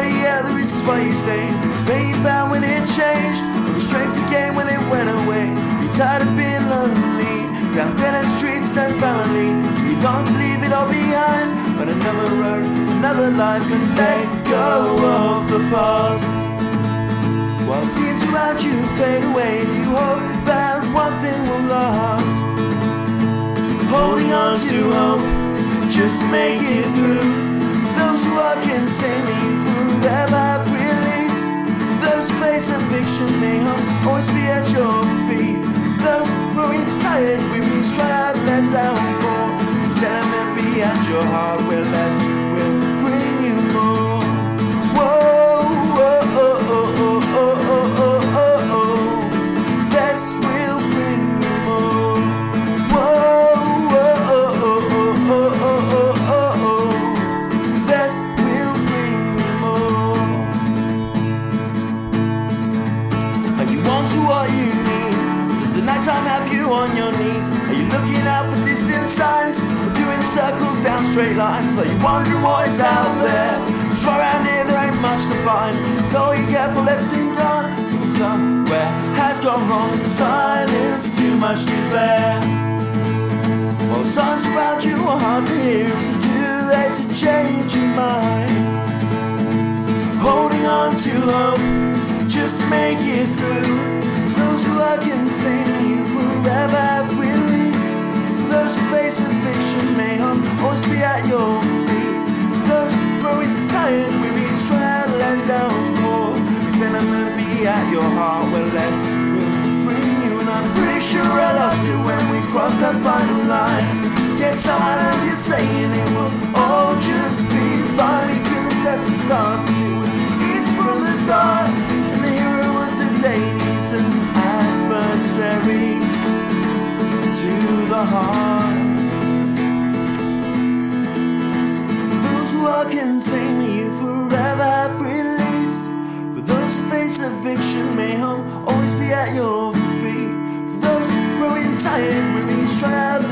Yeah, the reasons why you stayed. Pain you found when it changed, the strength you gained when it went away. You're tired of being lonely. Down dead the streets, no family. You don't leave it all behind, but another road, another life can let go of the past. While scenes around you fade away, you hope that one thing will last. Holding on to hope, just make it through. Be at your feet. Though growing tired, we restrive that downpour. be at your heart, well, that's have you on your knees? Are you looking out for distant signs? Or doing circles down straight lines? Are you wondering what is out there? Cause around here there ain't much to find. It's all you get for left and gone. Somewhere has gone wrong. Is the silence too much to bear? While songs around you are hard to hear, is it too late to change your mind? Holding on to hope just to make it through. Those who are containing crossed that final line. Get tired of you saying it will all just be fine. You couldn't touch the stars, it was easy from the start. And the hero of the day needs an adversary to the heart. Those who are containing you forever have release. For those who face eviction, may home always be at your feet. For those growing tired, tread